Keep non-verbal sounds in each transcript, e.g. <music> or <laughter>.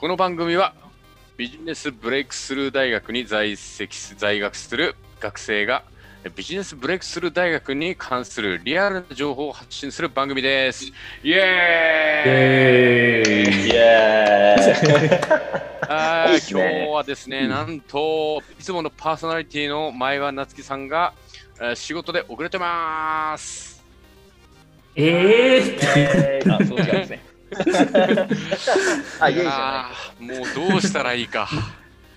この番組はビジネスブレイクスルー大学に在籍す在学する学生がビジネスブレイクスルー大学に関するリアルな情報を発信する番組です。イエーイイエーイはい今ね日はですね、なんといつものパーソナリティの前川夏樹さんがえー仕事で遅れてます。えええーあ、そうですね。<laughs> あ、いもうどうしたらいいか。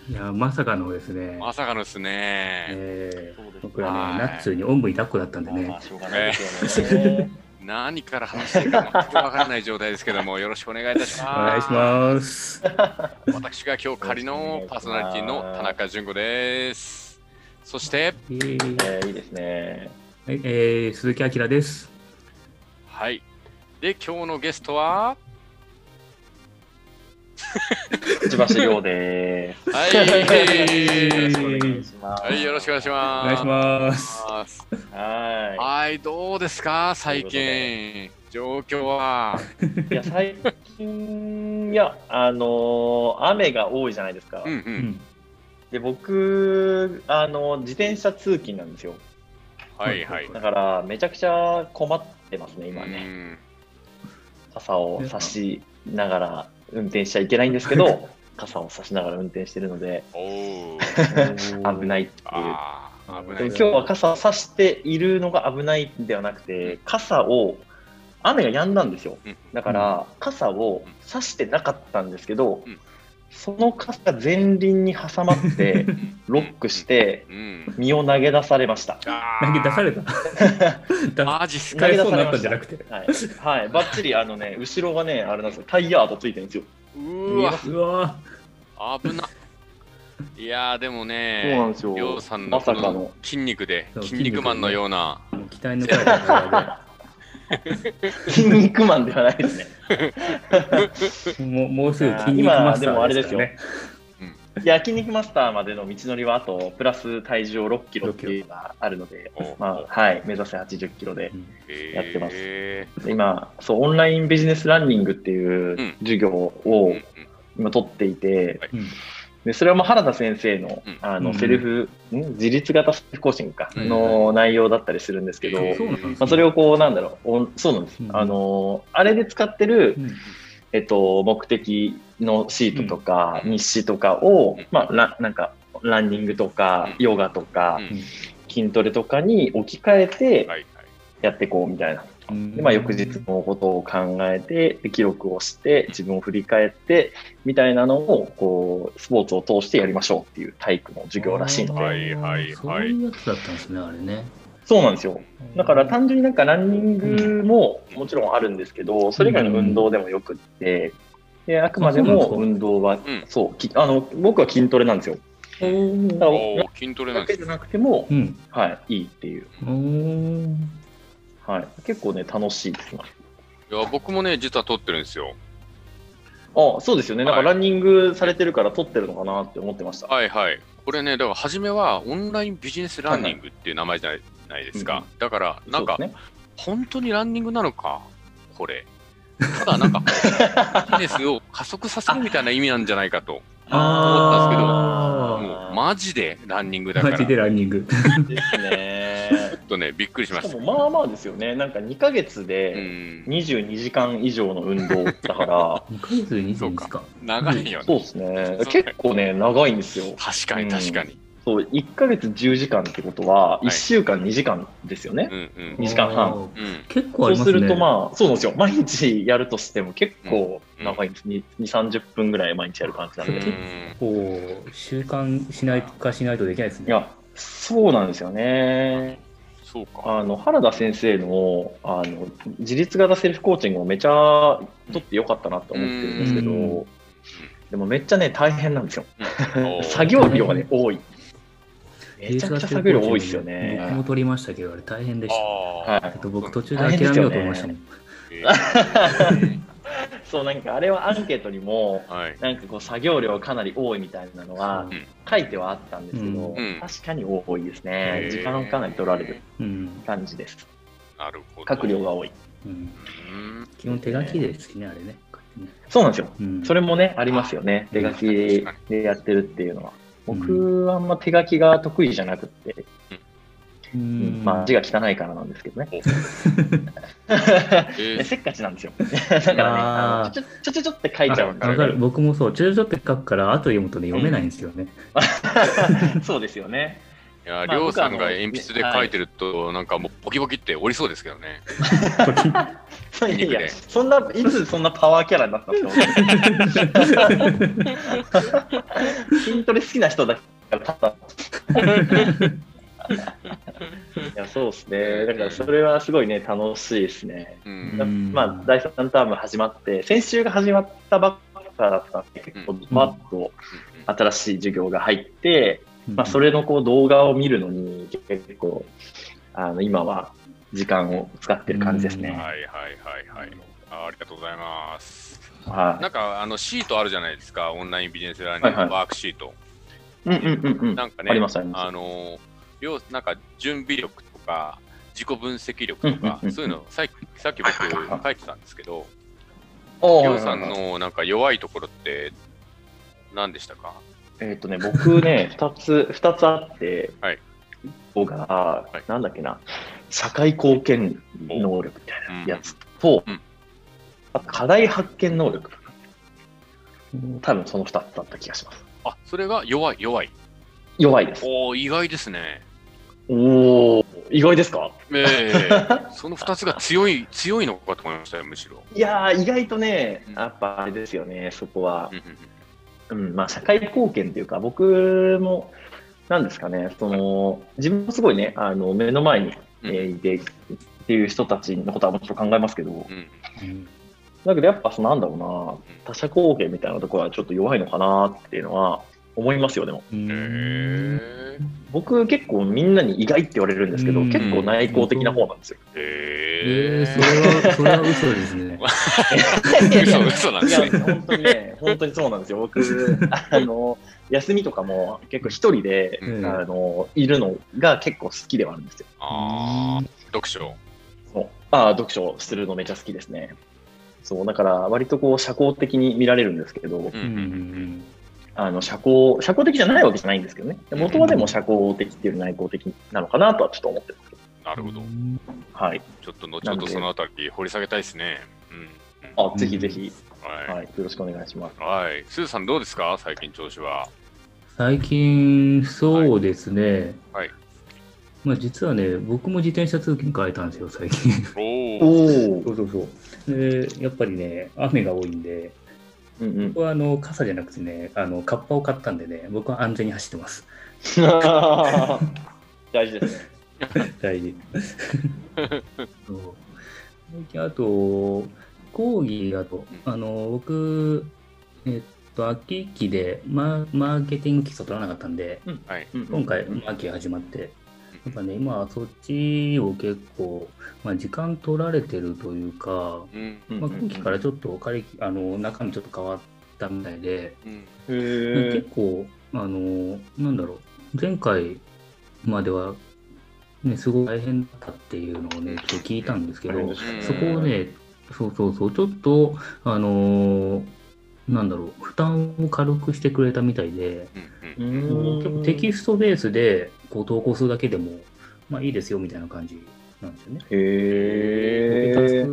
いや、まさかのですね。まさかのですね。え僕らはいね、ナッツにおんぶに抱っこだったんでねあ、。しょうがないですよね。何から話していいか全くわからない状態ですけども、よろしくお願いいたしおます。願いします。私が今日仮のパーソナリティの田中純子です。そして、えーえーいいですね。はいえー鈴木明です。はい。で、今日のゲストは、千葉亮ではい。す。よろしくお願いします。はい、よろしくお願いしおます。願いします。ます。ははい、どうですか、最近。状況は。い。いや、最近、いや、あのー雨が多いじゃないですか。うんう。うんん。で、僕、あの自転車通勤なんですよ。はいはい。だから、めちゃくちゃ困ってますね、今ね。うん傘を差しながら運転しちゃいけないんですけど、<laughs> 傘を差しながら運転してるので、危ないっていう。危ない。今日は傘を差しているのが危ないんではなくて、傘を、雨が止んだんですよ。うん。だから、傘を差してなかったんですけどうん、その傘が前輪に挟まって、<laughs> ロックして、うん。身を投げ出されました。あ投げ出された？<laughs> だマジっすか投げ出使えそうになされたったんじゃなくて。はい、はい、ばっちり、あのね、後ろがね、あれなんですよ、タイヤ跡ついてるんですよ。うーわ、うわ危な。いやーでもそうなんねですよ、りょうさんのまさかの筋肉で、筋肉マンのような。もう期待の声が <laughs> 筋肉マンではないですね。もうもうすぐ筋肉マスターですからね。いや、筋肉マスターまでの道のりは、あと、プラス体重を6キロっていうのがあるので、おまあ、はい、目指せ80キロで。やってます。で今、そう、オンラインビジネスランニングっていう授業うん。をうん。今取っていて、うんでそれはもう原田先生のうん。あのうん。セルフ、ん？自立型セルフコーチングか、うん。の内容だったりするんですけど、まあ、それをこう、なんだろう、おそうなんです。うん。あの、あれで使ってるう、ん。えっと、目的のシートとか、うん。日誌とかを、うん。まあ、ラなんか、ランニングとか、うん。ヨガとか、うん。筋トレとかに置き換えて。やっていこうみたいな。うん。でまあ、翌日のことを考えて、記録をして、自分を振り返って、みたいなのを、こう、スポーツを通してやりましょうっていう体育の授業らしいので、はいはいはい。そういうやつだったんですね、あれね。そうなんですよ。だから単純になんかランニングももちろんあるんですけど、それ以外の運動でもよくって、であくまでも運動は、うん。そうきあの、僕は筋トレなんですよ。だからおー筋トレだけじゃなくても、うん。はい、いいっていう。はい、結構ね、楽しいですね。いや僕もね、実は撮ってるんですよ。あそうですよね。なんかはいランニングされてるから撮ってるのかなって思ってました。はいはい。これね、だから初めはオンラインビジネスランニングっていう名前じゃないですか。だから、なんか、ね本当にランニングなのか、これ。ただなんか、<laughs> ビジネスを加速させるみたいな意味なんじゃないかと。あもう、マジでランニングだから。マジでランニング。ですね。<laughs> ちょっとね、びっくりしました。しかもまあまあですよね。なんか2ヶ月うでん。22時間以上の運動だから、<laughs> 2ヶ月で2そうか時ですか。長いよね。そうですね。結構ね、長いんですよ。確かに確かに。そう、1ヶ月10時間ってことは、い1週間2時間ですよね。うんうん。2時間半あーうん。結構あそうりますすね。るとまあ、そうなんですよ。毎日やるとしても結構長いんです。2、30分ぐらい毎日やる感じなんで。うんいこう、習慣しないかしないとできないですね。や、そうなんですよね。そうか。あの、原田先生の、あの、自立型セルフコーチングをめちゃとってよかったなと思ってるんですけうど、でもめっちゃね、大変なんですよ。<laughs> 作業量がね、多い。めちゃくちゃ作業量多いですよ僕もね。取りましたけど、あれ大変でした。あはえっと僕途中で諦めようと思いましたね。ーい。<laughs> そう、なんかあれはアンケートにも、はい。なんかこう作業量かなり多いみたいなのはうん書いてはあったんですけど、うん確かに多いです。ね時間かなり取られるうん。感じです。なるほど。書く量が多い。うんうん基本手書きですしね、あれね。そうなんですよ。うん、それもね、ありますよね。手書きでやってるっていうのは。うん僕はあんま手書きが得意じゃなくて、まあ字が汚いからなんですけどね。えーせっかちなんですよ。<laughs> だからね、ちょちょちょちょって書いちゃうんですよわかる。僕もそう、ちょちょって書くから、後読むとね、読めないんですよね。<laughs> そうですよね。いや、まありょうさんが鉛筆で書いてると、なんかもうボキボキって折りそうですけどね。いやいやそんな、いつそんなパワーキャラになったんですか？<laughs> 筋トレ好きな人だからただ。いや、そうですね。だからそれはすごいね、楽しいですね。うんまあ、第3ターム始まって、先週が始まったばっかだったんで、結構バッと新しい授業が入って、まあ、それのこう動画を見るのに結構、あの今は時間を使ってる感じですね。はいはいはいはい。あありがとうございます。はなんかあのシートあるじゃないですか、オンラインビジネスラーニングワークシート。い。うんうんうんうん。なんかね、ありますありますあの要なんか準備力とか、自己分析力とかうんうんうんう、んそういうのさっきさっき僕書いてたんですけど、りょうさんのなんか弱いところって何でしたか？えっ、とね、僕ね、<laughs> 二つ、二つあって、はい僕が、いなんだっけな、社会貢献能力みたいなやつと、うんあと課題発見能力。うん多分その二つだった気がします。あ、それが弱い、弱い。弱いです。おお、意外ですね。おお、意外ですか？ええ。<laughs> その2つが強い、強いのかと思いましたよ、むしろ。いやー、意外とねうん、やっぱあれですよね、そこは。う。んまあ、社会貢献というか、僕も、なんですかね、その、自分もすごいね、あの、目の前に、えーいて、っていう人たちのことはもちろん考えますけど、うん。うん。うんだけどやっぱ、そのなんだろうな、他者貢献みたいなところはちょっと弱いのかなっていうのは思いますよ、でも。うんへ僕結構みんなに意外って言われるんですけど、うん結構内向的な方なんですよ。ええー、それは、それは嘘ですね。嘘嘘なんいや、ですね。本当にね、本当にそうなんですよ。僕、あの、休みとかも結構一人で、うんあの、いるのが結構好きではあるんですよ。ああ、読書。そうああ、読書するのめっちゃ好きですね。そう、だから割とこう社交的に見られるんですけど、うんうんうんあの、社交、社交的じゃないわけじゃないんですけどね。元はでも社交的っていうより内向的なのかなとはちょっと思ってますけど。なるほど。はい。ちょっと後ほどそのあたり掘り下げたいですね。うん。あ、ぜひぜひ、ははい。よろしくお願いします。い。はい。スーさんどうですか？最近調子は。最近、そうですね。はい。まあ実はね、僕も自転車通勤変えたんですよ、最近。おおそ。うそうそう。で、やっぱりね、雨が多いんで、うんうん。僕はあの傘じゃなくてね、あのカッパを買ったんでね、僕は安全に走ってます。<laughs> 大事ですね。大事。最近あと、講義だと、あの僕、えっと、秋期でママーケティング基礎取らなかったんで、はい。今回うん、秋始まって、やっぱね、今はそっちを結構、まあ、時間取られてるというか、まあ、今期からちょっとあの中身ちょっと変わったみたいで、うん。へ結構、あの、なんだろう、前回までは、ね、すごい大変だったっていうのをね、ちょっと聞いたんですけど、うんそこをね、そうそうそう、ちょっと、あのなんだろう、負担を軽くしてくれたみたいで、うん。結構テキストベースでこう投稿するだけでも、まあいいですよみたいな感じなんですよね。へ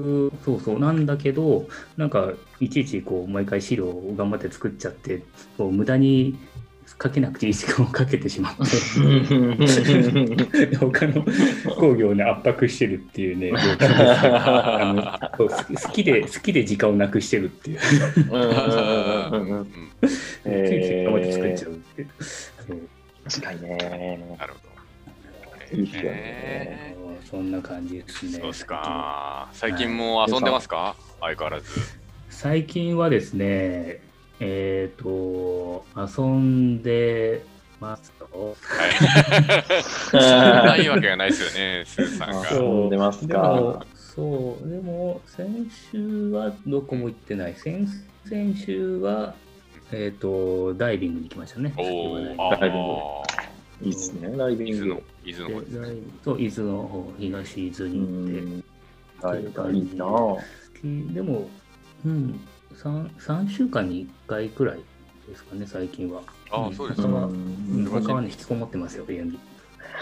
そうそうなんだけど、なんかいちいちこう毎回資料を頑張って作っちゃって、こう無駄にかけなくていい時間をかけてしまって、<laughs> 他の工業をね圧迫してるっていうね、状態です。あのそう好きで好きで時間をなくしてるっていう、確かにね。なるほど。いいっすよね。えそんな感じですね。ーそうですか。最近。も遊んでますか？相変わらず。最近はですね、えっ、と、遊んでますよ。はい。<laughs> ないわけがないですよね、スーさんが。そう遊んでますでかも。そう、でも、先週はどこも行ってない。先々週は、えっ、と、ダイビングに行きましたね。おダイビングあ。いいっすね、ライビング伊豆の。、伊豆の方ですね。ダイビングそう、伊豆の方、東伊豆うに行って。ん。はい、いいなぁ。でも、うん、3, 3週間に1回くらいですかね、最近は。ああ、そうですか。他は、ううんはね、引きこもってますよ、家に。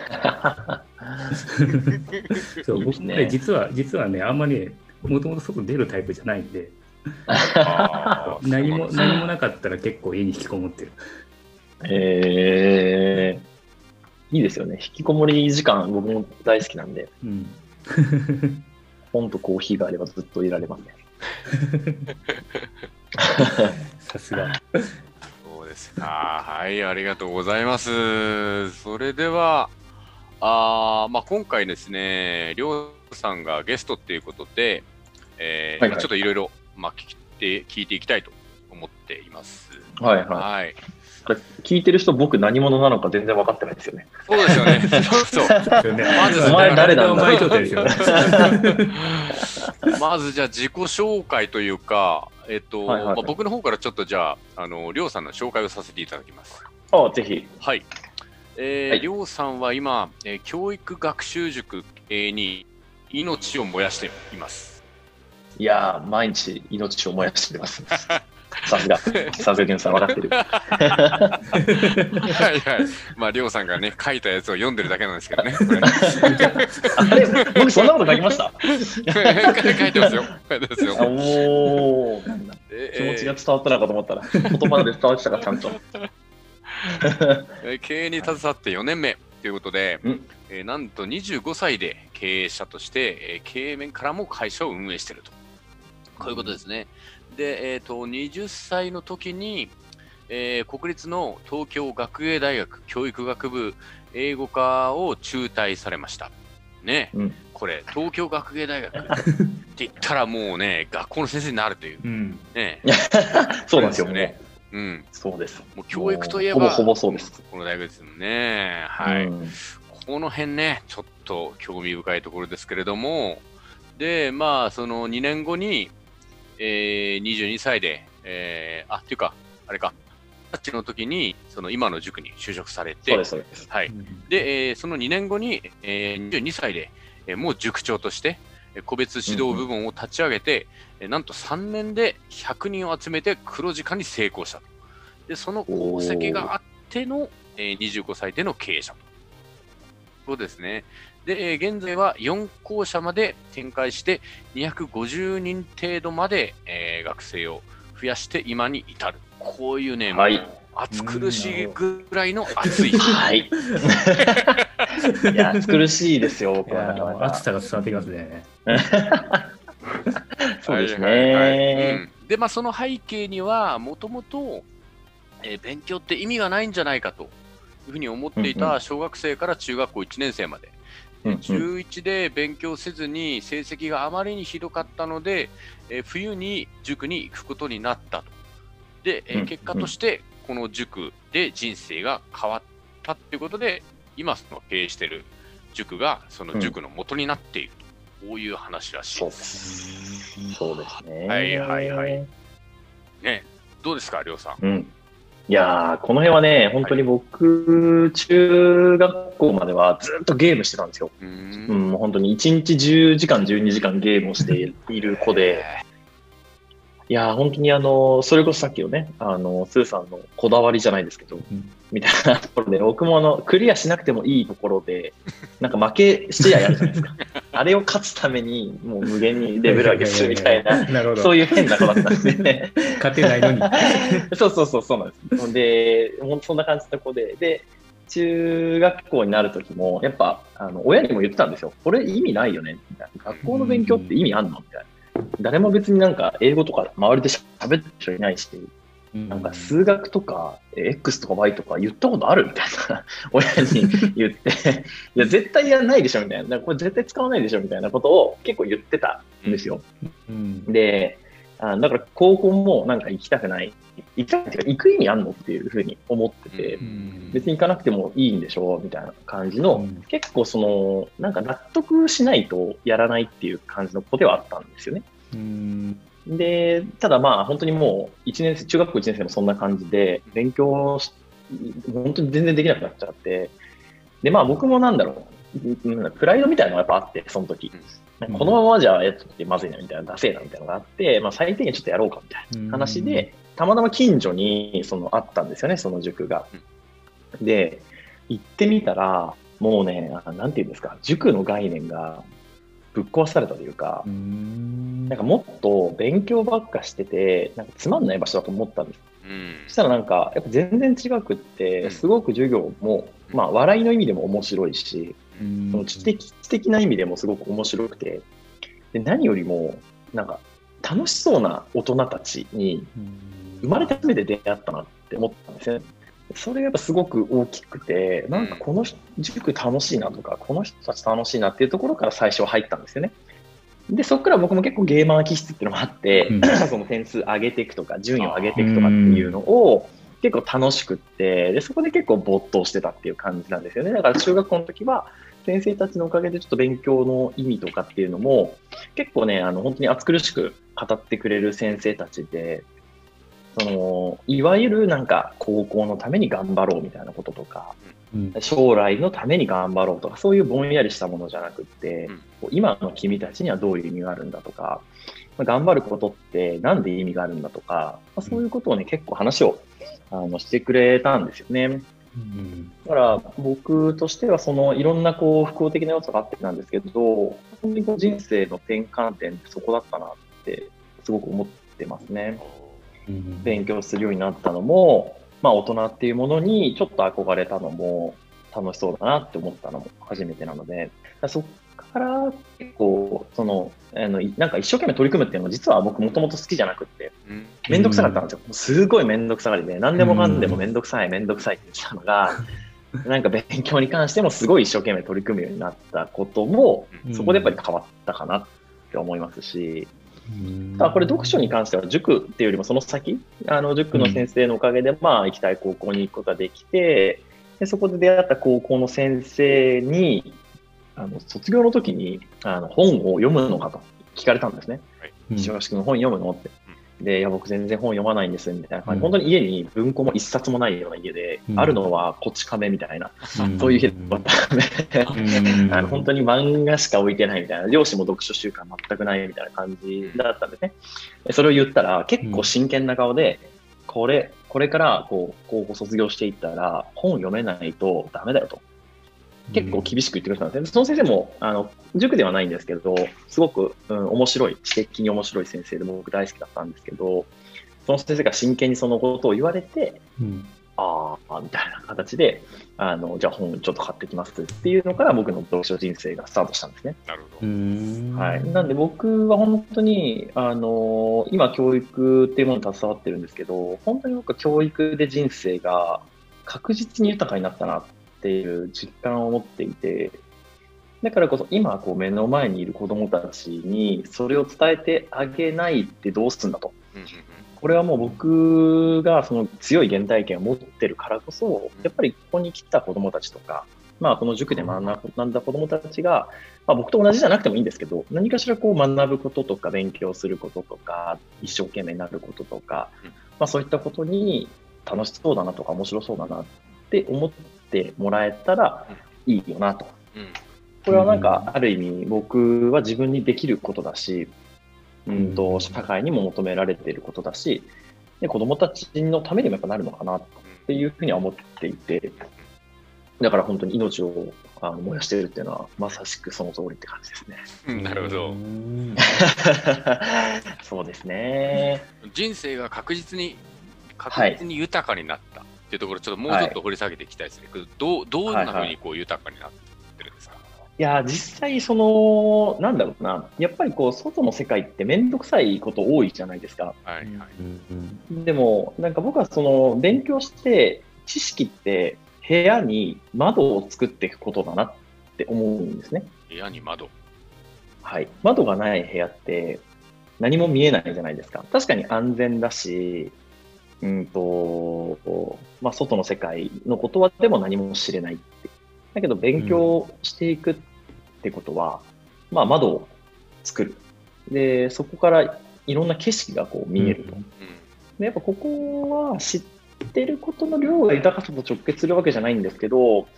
<laughs> そう、僕ね、ね実は、実はね、あんまりね、もともと外出るタイプじゃないんで、何も、何もなかったら結構家に引きこもってる。えー、いいですよね。引きこもり時間、僕も大好きなんで、うん。本とコーヒーがあればずっといられますね。さすが。そうですか。はい、ありがとうございます。それでは、あーまあ、今回ですね、りょうさんがゲストっていうことで、えーはいはいまあちょっといろいろまあ聞いて聞いていきたいと思っています。はいはい。はい。聞いてる人、僕何者なのか全然分かってないですよね。そうですよね。そうそう。まずお前誰なんだ？お前にとってですよね。<laughs> まずじゃあ自己紹介というか、えっと、はいはいはいまあ、僕の方からちょっとじゃあ、あの、りょうさんの紹介をさせていただきます。あぜひ。はい。えーはいりょうさんは今、えー教育学習塾に命を燃やしています。いやー、毎日命を燃やしてます。<laughs> さすが、さすが、ンさん分かってる。はいはい。まあ、りょうさんがね、書いたやつを読んでるだけなんですけどね。これねあれ？僕そんなこと書きました？書いてますよ。書いてますよ。おー、なんだえ気持ちが伝わったのかと思ったら、言葉で伝わってたか、ちゃんと。え <laughs> ー経営に携わって4年目ということで、うんえーなんと25歳で経営者として、えー経営面からも会社を運営していると。こういうことですね。で、えー、と20歳の時に、えー国立の東京学芸大学教育学部英語科を中退されました。ね、うんこれ、東京学芸大学って言ったらもうね、学校の先生になるという。うん。ね、<laughs> そうなんですよねね。うん、そうです。もう教育といえば、ほぼほぼそうです。この大学ですもんね。はい。うんこの辺ね、ちょっと興味深いところですけれども、で、まあ、その2年後に、えー、22歳で、えー、あ、っていうか、あれか、二十歳の時に、その今の塾に就職されて、そうです、そうです。はい。で、えーその2年後に、えー、22歳で、えーもう塾長として、えー個別指導部門を立ち上げて、えーなんと3年で100人を集めて黒字化に成功したと。で、その功績があっての、えー25歳での経営者と。そうですね。で、えー現在は4校舎まで展開して、250人程度まで、えー学生を増やして今に至る。こういうね、はいもう暑苦しいぐらいの熱い。はい。<laughs> いや、苦しいですよ、い僕は。暑さが伝わってきますね。<laughs> そうですはいはいはいね。うんで、まあ、その背景には、もともと、えー勉強って意味がないんじゃないかというふうに思っていた小学生から中学校1年生まで、中1で勉強せずに成績があまりにひどかったので、えー冬に塾に行くことになったと。で、え結果として、この塾で人生が変わったっていうことで、今その経営している塾がその塾の元になっていると、こういう話らしいで。そうですす。そうですね。はいはいはい。ね、どうですか、りょうさん。うん。いやー、この辺はね、本当に僕、中学校まではずっとゲームしてたんですよ。うんうん、もう本当に1日10時間、12時間ゲームをしている子で、いやー、本当にあの、それこそさっきのね、あの、スーさんのこだわりじゃないですけど、んみたいなところで、僕もあの、クリアしなくてもいいところで、<laughs> なんか負け試合あるじゃないですか。あれを勝つために、もう無限にレベル上げするみたいな、<laughs> なるほど。そういう変な子だったんですね。<laughs> 勝てないのに。そうそうそう、そうなんです。で、ほんとそんな感じの子で、で、中学校になる時も、やっぱ、あの、親にも言ってたんですよ。これ意味ないよね、みたいな。学校の勉強って意味あんの？みたいな。誰も別になんか英語とか周りで喋ってる人いないし、なんか数学とか、え X とか Y とか言ったことあるみたいな、<laughs> 親に言って、<laughs> いや、絶対やらないでしょみたいな。これ絶対使わないでしょみたいなことを結構言ってたんですよ。うん。で、あだから高校もなんか行きたくない。行きたくないっていうか、行く意味あんのっていうふうに思ってて、うん別に行かなくてもいいんでしょみたいな感じの、うん結構その、なんか納得しないとやらないっていう感じの子ではあったんですよね。うん。で、ただまあ本当にもう1年生、中学校1年生もそんな感じで、勉強し、本当に全然できなくなっちゃって、でまあ僕もなんだろう、うんプライドみたいなのがやっぱあって、その時。このままじゃやってまずいなみたいな、ダセえなみたいなのがあって、まあ最低限ちょっとやろうかみたいな話で、たまたま近所にそのあったんですよね、その塾が。で、行ってみたら、もうね、あなんていうんですか、塾の概念がぶっ壊されたというか、うん。なんかもっと勉強ばっかしてて、なんかつまんない場所だと思ったんです。うん。そしたらなんか、やっぱ全然違くっうて、ん。すごく授業も、まあ笑いの意味でも面白いし、うんその知的知的な意味でもすごく面白くて、で何よりも、なんか楽しそうな大人たちに生まれて初めて出会ったなって思ったんですよね。それがやっぱすごく大きくて、なんかこの塾楽しいなとか、この人たち楽しいなっていうところから最初は入ったんですよね。で、そこから僕も結構ゲーマー気質っていうのもあって、うん <clears throat> その点数上げていくとか、順位を上げていくとかっていうのを結構楽しくって、で、そこで結構没頭してたっていう感じなんですよね。だから中学校の時は、先生たちのおかげでちょっと勉強の意味とかっていうのも、結構ね、あの、本当に暑苦しく語ってくれる先生たちで、その、いわゆるなんか高校のために頑張ろうみたいなこととか、うん将来のために頑張ろうとか、そういうぼんやりしたものじゃなくって、うん今の君たちにはどういう意味があるんだとか、まあ頑張ることってなんで意味があるんだとか、まあ、そういうことをね、結構話をあのしてくれたんですよね。うん。だから僕としてはそのいろん。なこう複合的な要素があってなん。ですけど、本当に人生の転換点ってそこだったなってすごく思ってますね。うん。勉強するようになったのも、まあ大人っていうものにちょっと憧れたのも楽しそうだなって思ったのも初めてなので、そこから結構その、あのいなんか一生懸命取り組むっていうのも実は僕もともと好きじゃなくって、うん。めんどくさかったんですよ。すごいめんどくさがりで、何でもかんでもめんどくさい、めんどくさいって言ってたのが、なんか勉強に関してもすごい一生懸命取り組むようになったことも、うん。そこでやっぱり変わったかなって思いますし、うん。ただこれ読書に関しては塾っていうよりもその先、あの塾の先生のおかげで、まあ行きたい高校に行くことができて、でそこで出会った高校の先生に、あの卒業の時にあの本を読むのかと聞かれたんですね。石橋君本読むのって。で、いや、僕全然本読まないんです、みたいな感じ、うん。本当に家に文庫も一冊もないような家で、うん。あるのはこち亀みたいな、うん。そういう家だったので、本当に漫画しか置いてないみたいな、両親も読書習慣全くないみたいな感じだったんですね。でそれを言ったら、結構真剣な顔で、これ、これからこう高校卒業していったら、本読めないとダメだよと。結構厳しく言ってくれたんですね。その先生も、あの、塾ではないんですけど、すごく、うん、面白い、知的に面白い先生で僕大好きだったんですけど、その先生が真剣にそのことを言われて、うんああ、みたいな形で、あの、じゃあ本ちょっと買ってきますっていうのから僕の読書人生がスタートしたんですね。なるほうど。んはい。なんで僕は本当に、あの今教育っていうものに携わってるんですけど、本当に僕は教育で人生が確実に豊かになったなっていう実感を持っていて、だからこそ今こう目の前にいる子供たちにそれを伝えてあげないってどうすんだと。これはもう僕がその強い原体験を持ってるからこそ、やっぱりここに来た子供たちとか、まあこの塾で学んだ子供たちが、まあ僕と同じじゃなくてもいいんですけど、何かしらこう学ぶこととか勉強することとか、一生懸命になることとかうん、まあそういったことに楽しそうだなとか面白そうだなって思ってもらえたらいいよなと。うんこれはなんか、ある意味、僕は自分にできることだし、うんと、うん社会にも求められていることだし、で子供たちのためにもやっぱなるのかなっていうふうには思っていて、だから本当に命をあの燃やしているっていうのは、まさしくその通りって感じですね。うんなるほどう。ん <laughs> そうですね。人生が確実に、はい確実に豊かになったっていうところ、ちょっともうちょっと掘り下げていきたいですね。どうどんなふうにこう豊かになってるんですか、いや、実際、その、なんだろうな、やっぱりこう、外の世界ってめんどくさいこと多いじゃないですか。はいはい。うんでも、なんか僕はその勉強して、知識って部屋に窓を作っていくことだなって思うんですね。部屋に窓？はい。窓がない部屋って何も見えないじゃないですか。確かに安全だし、うんと、まあ、外の世界のことはでも何も知れないって。だけど勉強していくってことは、まあ窓を作る。で、そこからいろんな景色がこう見えると。うんでやっぱここは知ってることの量が豊かさと直結するわけじゃないんですけど、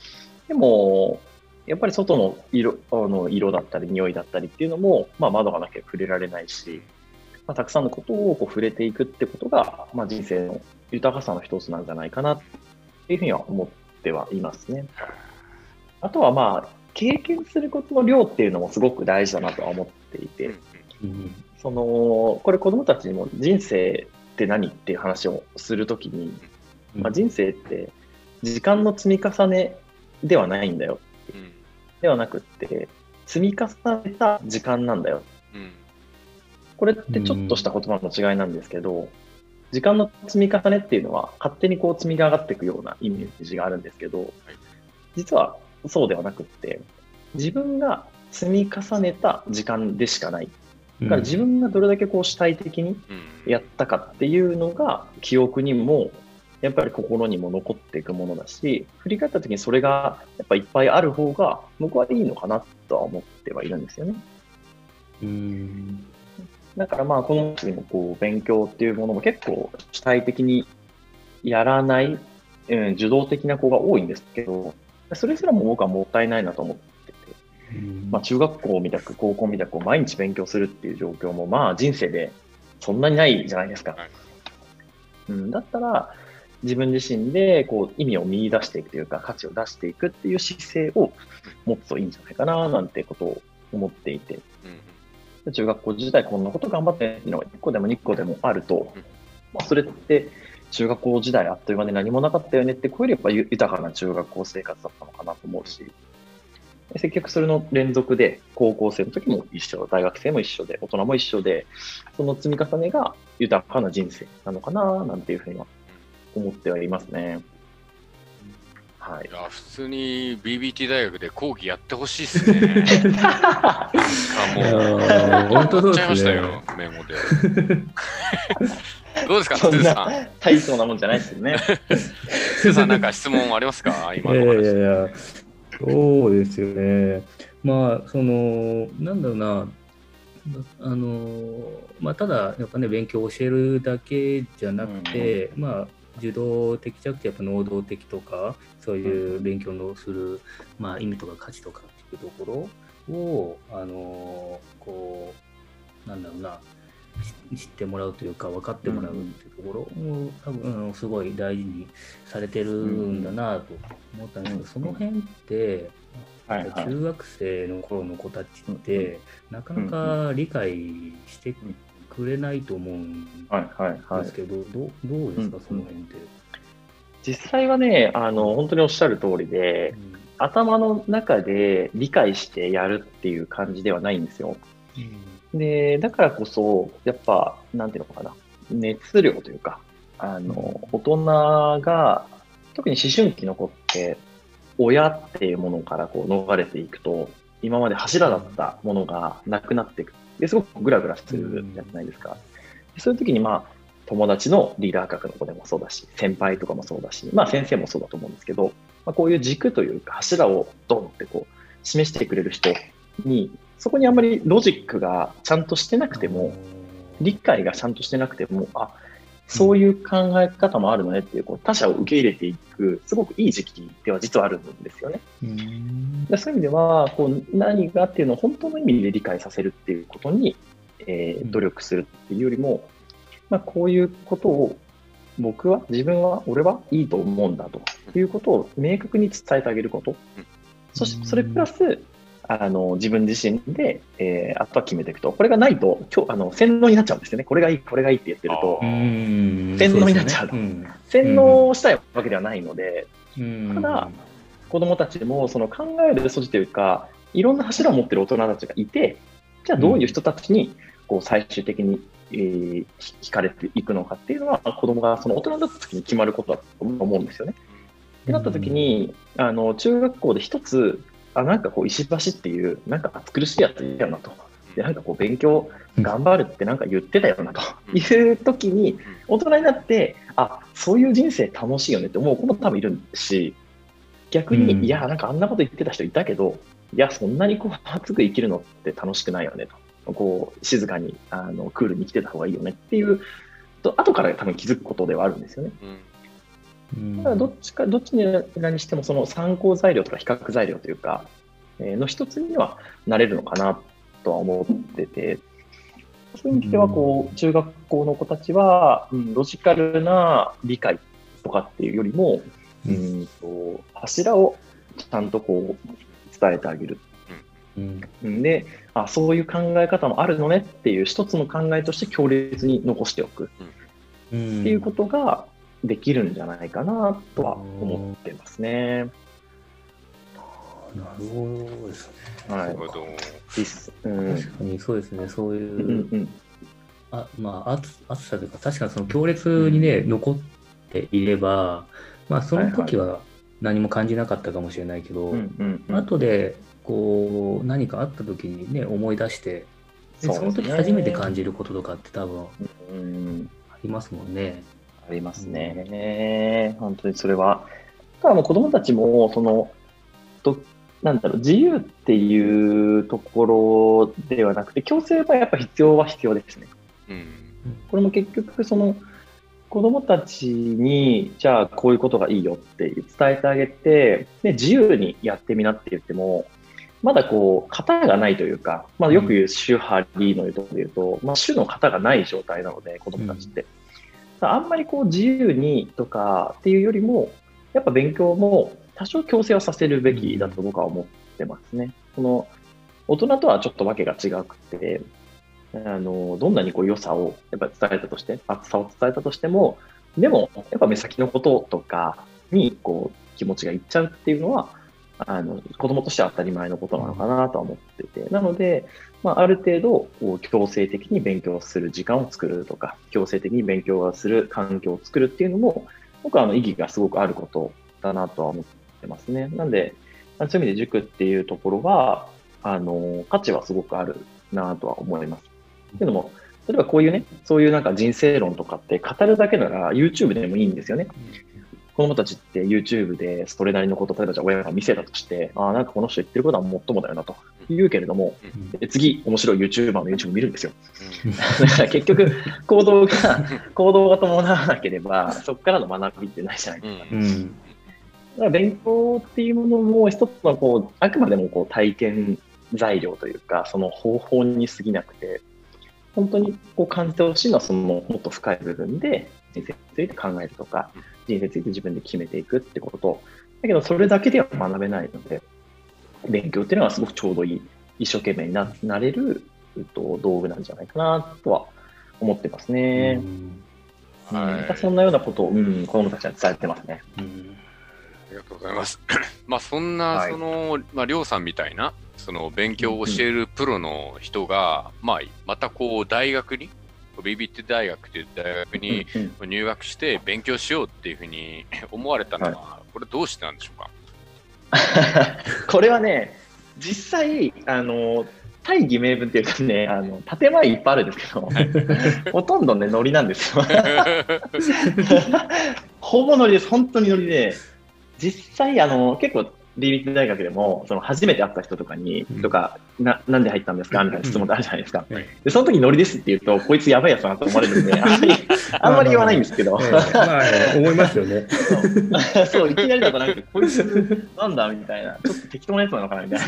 でも、やっぱり外の色あの色だったり匂いだったりっていうのも、まあ、窓がなきゃ触れられないし、まあ、たくさんのことをこう触れていくってことが、まあ、人生の豊かさの一つなんじゃないかなっていうふうには思ってはいますね。あとはまあ経験することの量っていうのもすごく大事だなとは思っていて、うんそのこれ子どもたちにも人生って何っていう話をするときに、まあ、人生って時間の積み重ねではないんだよ。うん。ではなくって積み重ねた時間なんだよ。うんこれってちょっとした言葉の違いなんですけど、時間の積み重ねっていうのは勝手にこう積み上がっていくようなイメージがあるんですけど、実はそうではなくって自分が積み重ねた時間でしかない。だから自分がどれだけこう主体的にうん。やったかっていうのが記憶にもやっぱり心にも残っていくものだし振り返った時にそれがやっぱいっぱいある方が僕はいいのかなとは思ってはいるんですよね。うんだからまあこの次もこう勉強っていうものも結構主体的にやらない、うん、受動的な子が多いんですけどそれすらも僕はもったいないなと思ってて、まあ、中学校みたく高校みたく毎日勉強するっていう状況もまあ人生でそんなにないじゃないですか。はい。うん、だったら自分自身でこう意味を見出していくというか価値を出していくっていう姿勢を持つといいんじゃないかななんてことを思っていて。うん中学校時代こんなこと頑張ってっていうの？が1個でも2個でもあると。うん、まあ、それって中学校時代あっという間で何もなかったよねってこういうよりやっぱ豊かな中学校生活だったのかなと思うし。結局それの連続で高校生の時も一緒大学生も一緒で大人も一緒でその積み重ねが豊かな人生なのかななんていうふうには思ってはいますね。はいい。や普通に BBT 大学で講義やってほしいっすね。あもう本当そうやっちゃいまですねしたよ、メモで。<laughs> どうですか、さん。な大層なもんじゃないですよね。<laughs> さん、なんか質問ありますか？<laughs> 今いやいの話。やいや、そうですよね。まあ、その、なんだろうな、あの、まあ、ただ、やっぱね、勉強を教えるだけじゃなくて、まあ、受動的じゃなくて、やっぱ能動的とか、そういう勉強のする、まあ、意味とか価値とかっていうところを、あの、こう、なんだろうな、知知ってもらうというか分かってもらうっていうところも多分すごい大事にされてるんだなと思ったんですけど、うん。その辺って、中学生の頃の子たちって、なかなか理解してくれないと思うんはいはいはい。ですけど、どうですか、うんその辺って。実際はね、あの、本当におっしゃる通りで、頭の中で理解してやるっていう感じではないんですよ。で、だからこそ、やっぱ、なんていうのかな、熱量というか、あの、大人が、特に思春期の子って、親っていうものからこう逃れていくと、今まで柱だったものがなくなっていく。ですごくグラグラするじゃないですか。でそういう時に、まあ、友達のリーダー格の子でもそうだし、先輩とかもそうだし、まあ先生もそうだと思うんですけど、まあ、こういう軸というか柱をドンってこう示してくれる人に、そこにあんまりロジックがちゃんとしてなくても、理解がちゃんとしてなくても、あそういう考え方もあるのねっていう、こう他者を受け入れていく、すごくいい時期では実はあるんですよね。うそういう意味では、こう何がっていうのを本当の意味で理解させるっていうことに、えーうん努力するっていうよりも、まあ、こういうことを僕は、自分は、俺はいいと思うんだということを明確に伝えてあげること。そして、それプラス、あの自分自身で、えーあとは決めていくと。これがないと、今日あの洗脳になっちゃうんですよね。これがいい、これがいいって言ってると。洗脳になっちゃうそですね。洗脳したいわけではないので、うん。ただ子供たちもその考える素地というか、いろんな柱を持ってる大人たちがいて、じゃあどういう人たちにこう最終的に、えーひ惹かれていくのかっていうのは、子供がその大人だった時に決まることだと思うんですよね。ってなった時に、あの中学校で一つ、あなんかこう石橋っていう、なんか暑苦しいやついたよなと。で、なんかこう勉強頑張るってなんか言ってたよなという時に、大人になって、あそういう人生楽しいよねって思う子も多分いるし、逆に、うんいや、なんかあんなこと言ってた人いたけど、いや、そんなにこう熱く生きるのって楽しくないよねと。こう静かにあのクールに生きてた方がいいよねっていう、と後から多分気づくことではあるんですよね。うんうん。ただどっちか、どっちにらにしても、その参考材料とか比較材料というか、えーの一つにはなれるのかなとは思ってて、そういう意味では、こう、中学校の子たちは、うん、ロジカルな理解とかっていうよりも、ううんんと柱をちゃんとこう伝えてあげる。うん。ん。であ、そういう考え方もあるのねっていう一つの考えとして強烈に残しておく。うん。っていうことができるんじゃないかなとは思ってますね。なるほどですね。はない確かにそうですね、そういう、うんうんあまあ、暑暑さというか、確かにその強烈にね、残っていれば、まあ、その時は何も感じなかったかもしれないけど、うんうんうん。後でこう何かあった時にね、思い出して、でその時初めて感じることとかって多分うん。ありますもんね。ありますね。本当にそれは。ただもう子供たちも、その、となんだろう、自由っていうところではなくて、強制はやっぱ必要は必要ですね。うん。これも結局、その、子供たちに、じゃあこういうことがいいよって伝えてあげて、で、自由にやってみなって言っても、まだこう、型がないというか、まあよく言う主張リのいうところで言うと、まあ主の型がない状態なので、子供たちって。だからあんまりこう自由にとかっていうよりも、やっぱ勉強も多少強制はさせるべきだと僕は思ってますね。その大人とはちょっとわけが違くて、あのどんなにこう良さをやっぱ伝えたとして、厚さを伝えたとしても、でもやっぱ目先のこととかにこう気持ちがいっちゃうっていうのは、あの子供としては当たり前のことなのかなとは思ってて、なので、まあ、ある程度強制的に勉強する時間を作るとか、強制的に勉強をする環境を作るっていうのも、僕はあの意義がすごくあることだなとは思ってますね。なんで、そういう意味で塾っていうところは、あの価値はすごくあるなとは思います。けども、例えばこういうね、そういうなんか人生論とかって語るだけなら YouTube でもいいんですよね。子供たちって YouTube でそれなりのこと、例えばじゃあ親が見せたとして、ああ、なんかこの人言ってることはもっともだよなと言うけれども、う次、面白い YouTuber の YouTube 見るんですよ。だから結局、行動が、行動が伴わなければ、そこからの学びってないじゃないですか。うん。うんだから勉強っていうものも一つのこう、あくまでもこう体験材料というか、その方法に過ぎなくて、本当にこう感じてほしいのはそのもっと深い部分で人生について考えるとか、人生について自分で決めていくってこと。だけどそれだけでは学べないので、勉強っていうのはすごくちょうどいい、一生懸命にななれる、えっと、道具なんじゃないかなとは思ってますね。うんはい。そんなようなことを、うん、子供たちは伝えてますね。うんありがとうございます。<coughs> まあそんな、はいその、まあ、りょうさんみたいな、その勉強を教えるプロの人が、まあ、またこう、大学に、BBT 大学という大学に入学して勉強しようっていうふうに <laughs> 思われたのは、これどうしてなんでしょうか？<laughs> これはね、実際、あの、大義名分っていうかね、あの、建前いっぱいあるんですけど、<laughs> ほとんどね、ノリなんですよ。ほぼノリです、本当にノリで、実際、あの、結構、大学でも、その初めて会った人とかに、うん。とか、な、なんで入ったんですか？みたいな質問ってあるじゃないですか。はいで、その時ノリですって言うと、こいつやばいやつだなと思われるんで、あんまり、あんまり言わないんですけど、ええまあ、思いますよね。そう。そう、いきなりだとなんか、こいつなんだみたいな、ちょっと適当なやつなのかなみたい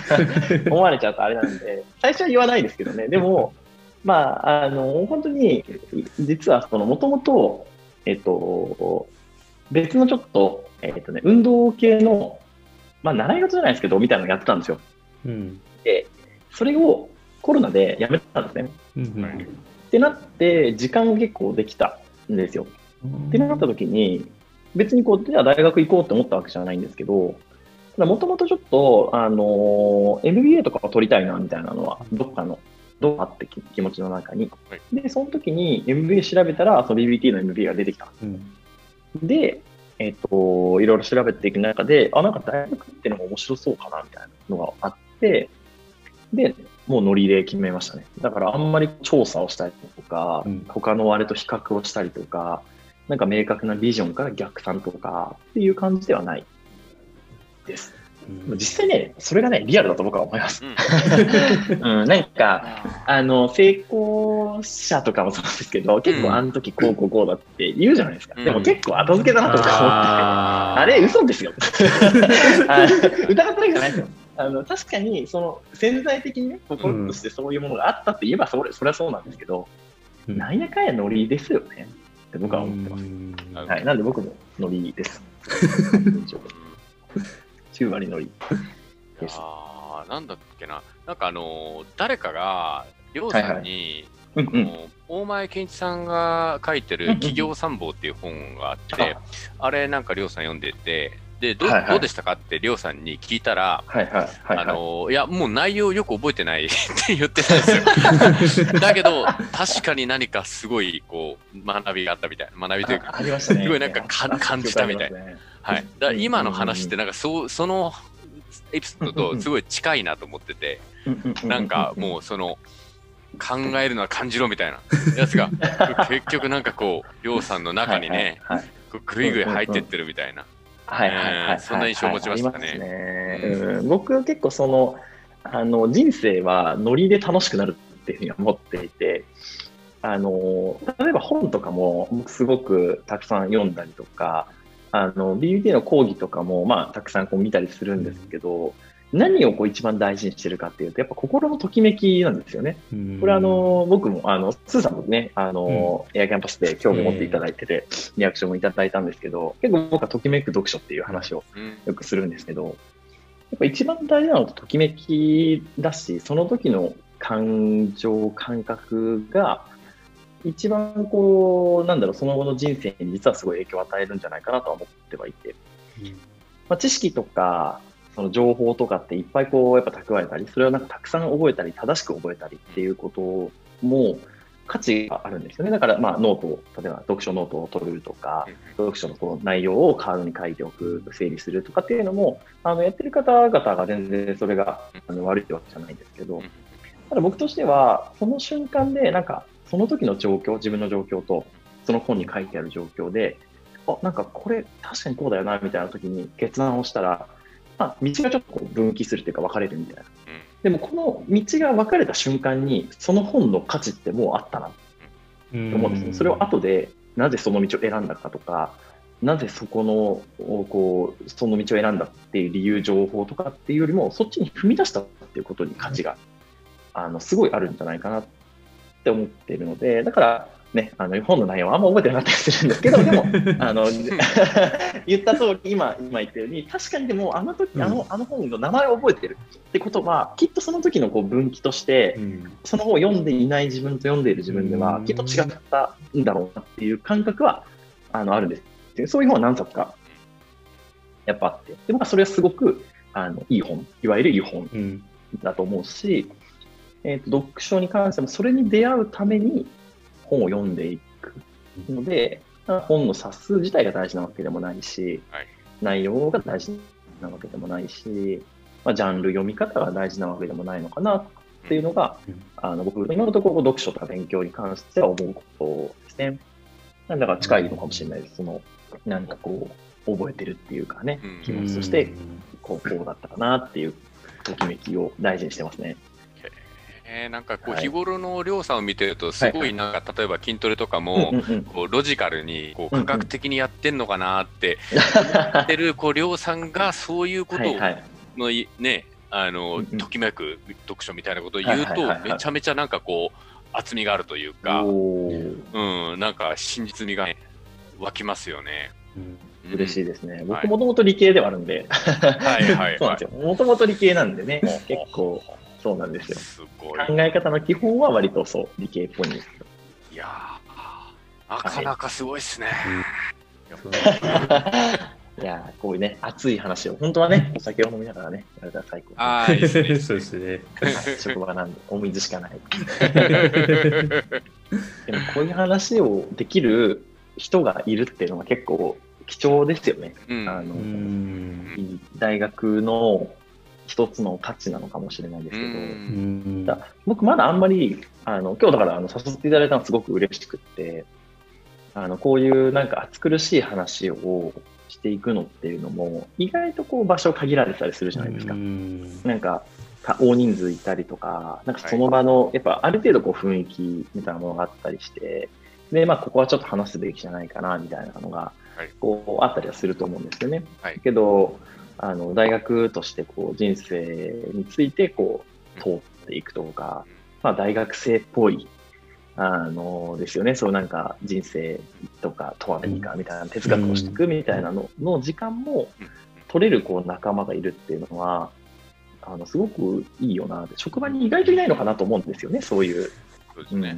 な。<laughs> 思われちゃうとあれなんで、最初は言わないですけどね、でも、まあ、あの、本当に、実は、その、もともと、えっと、別のちょっと、えっとね、運動系の、まあ、習い事じゃないですけど、みたいなのやってたんですよ。うんで、それをコロナでやめたんですね。うんはいってなって、時間が結構できたんですよ。ってなった時に、別にこう、じゃあ大学行こうって思ったわけじゃないんですけど、もともとちょっと、あの、MBA とかを取りたいな、みたいなのは、どっかの、どっかあってき気持ちの中に。はいで、その時に MBA 調べたら、その BBT の MBA が出てきた。うんで、えっと、いろいろ調べていく中で、あ、なんか大学ってのも面白そうかな、みたいなのがあって、で、もうノリで決めましたね。だからあんまり調査をしたりとか、うん他のあれと比較をしたりとか、なんか明確なビジョンから逆算とかっていう感じではないです。うん実際ね、それがね、リアルだと僕は思います。うん <laughs> うん、なんか、あの、成功者とかもそうですけど、結構あの時こうこうこうだって言うじゃないですか。うんでも結構後付けだなとか思って。あーあれ、嘘ですよ。あ <laughs> 疑ってるわけじゃないですよ。あの確かにその潜在的にね、心としてそういうものがあったって言えばそれ、それはそうなんですけど、うんなんやかんやノリですよねって僕は思ってます。うんはい、なんで僕もノリです。<laughs> 9割ノリ。いやーなんだっけな、なんかあのー誰かが、りょうさんに、うんうん。あの大前健一さんが書いてる企業参謀っていう本があって、あれなんかりょうさん読んでて、でど,、はいはいどうでしたかってりょうさんに聞いたら、はいはいはい、はい。あのーいや、もう内容よく覚えてない <laughs> って言ってたんですよ。<laughs> だけど、確かに何かすごいこう学びがあったみたいな、学びというか、あありましたね。すごいなんかか感じたみたいな。はい、だ今の話って、なんかそうそのエピソードとすごい近いなと思ってて、なんかもうその考えるのは感じろみたいな。やつが <laughs> 結局なんかこう、りょうさんの中にね、ぐいぐい入ってってるみたいな。はいはいはいはい。そんな印象を持ちましたね。僕結構その、あの、人生はノリで楽しくなるっていうふうに思っていて、あの、例えば本とかも僕すごくたくさん読んだりとか、あの、BUT の講義とかもまあたくさんこう見たりするんですけど、何をこう一番大事にしてるかっていうと、やっぱ心のときめきなんですよね。これあの、僕も、あの、スーさんもね、あの、エアキャンパスで興味を持っていただいてて、リアクションもいただいたんですけど、結構僕はときめく読書っていう話をうんよくするんですけど、やっぱ一番大事なのってときめきだし、その時の感情、感覚が、一番こう、なんだろう、その後の人生に実はすごい影響を与えるんじゃないかなとは思ってはいて、まあ、知識とか、その情報とかっていっぱいこう、やっぱ蓄えたり、それをなんかたくさん覚えたり、正しく覚えたりっていうことも価値があるんですよね。だから、まあ、ノートを、例えば読書ノートを取るとか、読書のこの内容をカードに書いておく、整理するとかっていうのも、あのやってる方々が全然それがあの悪いわけじゃないんですけど、ただ僕としては、その瞬間で、なんか、その時の状況、自分の状況と、その本に書いてある状況で、あ、なんかこれ確かにこうだよな、みたいな時に決断をしたら、まあ、道がちょっとこう分岐するというか分かれるみたいな。でもこの道が分かれた瞬間に、その本の価値ってもうあったなと思うんですね。それを後で、なぜその道を選んだかとか、なぜそこの、こう、その道を選んだっていう理由、情報とかっていうよりも、そっちに踏み出したっていうことに価値が、あの、すごいあるんじゃないかなって思っているので、だから、ね、あの、本の内容はあんま覚えてなかったりするんですけど、でも、<laughs> あの、<laughs> 言った通り、今、今言ったように、確かにでも、あの時、あの、あの本の名前を覚えてるってことは、きっとその時のこう分岐として、その本を読んでいない自分と読んでいる自分では、きっと違ったんだろうなっていう感覚は、あの、あるんです。そういう本は何冊か、やっぱあって。で、僕はそれはすごく、あの、いい本、いわゆるいい本だと思うし、えっ、と、読書に関しても、それに出会うために本を読んでいくので、本の冊数自体が大事なわけでもないし、はい内容が大事なわけでもないし、まあ、ジャンル読み方が大事なわけでもないのかなっていうのが、うんあの僕、今のところ読書とか勉強に関しては思うことですね。だから近いのかもしれないです。その、なんかこう、覚えてるっていうかね、うん気持ちとして、こう、こうだったかなっていう、ときめきを大事にしてますね。えーなんかこうはい。日頃のりょうさんを見てると、すごいなんか例えば筋トレとかもうん、うんうん。こうロジカルにこううんうん。科学的にやってんのかなって <laughs> 言ってるこうりょうさんがそういうこと。のいねあの、うんうん。ときめく読書みたいなことを言うと、はいはいはいはい。めちゃめちゃなんかこう厚みがあるというか、うん、なんか真実味が、ね、湧きますよね。嬉しい。いですね。僕もともと理系ではあるんで、はいはい <laughs> そうなんですよ。もともと理系なんでね、結構そうなんですよ。すごい。考え方の基本は割とそう、理系っぽいんですけど。いやーなかなかすごいっすね。<laughs> いやーこういうね、熱い話を、本当はね、お酒を飲みながらね、やれたら最高。ああ、<laughs> いいっすね。そうですね。はい職場なんで、お水しかない。でも、こういう話をできる人がいるっていうのは結構貴重ですよね。うんあの大学の一つの価値なのかもしれないですうけど、ん。だ僕まだあんまり、あの、今日だからあの誘っていただいたのはすごく嬉しくって、あの、こういうなんか暑苦しい話をしていくのっていうのも、意外とこう場所限られてたりするじゃないですか。なんか、か大人数いたりとか、なんかその場の、やっぱある程度こう雰囲気みたいなものがあったりして、で、まあここはちょっと話すべきじゃないかな、みたいなのがはい、こうあったりはすると思うんですよね。はい。けど、あの大学としてこう人生についてこう通っていくとか、まあ、大学生っぽいあのですよね、そうなんか人生とかとは何かみたいな哲学をしていくみたいなのの時間も取れるこう仲間がいるっていうのは、あのすごくいいよなって、職場に意外といないのかなと思うんですよね、そういう。そうですね。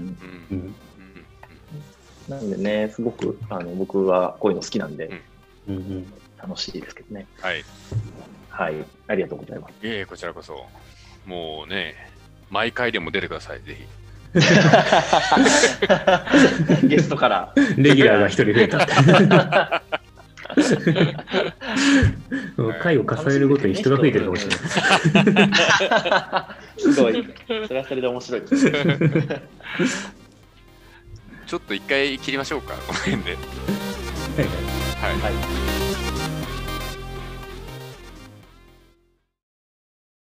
なんでね、すごくあの僕はこういうの好きなんで、うんうん楽しいですけどね。はい。いはい、ありがとうございます。えいえ、こちらこそ。もうね、毎回でも出てください、ぜひ。<laughs> ゲストから。レギュラーが一人増えた。回を重ねるごとに人が増えてるかもしれない。すごい。それはそれで面白い。<laughs> ちょっと一回切りましょうか、この辺で。はい。はい。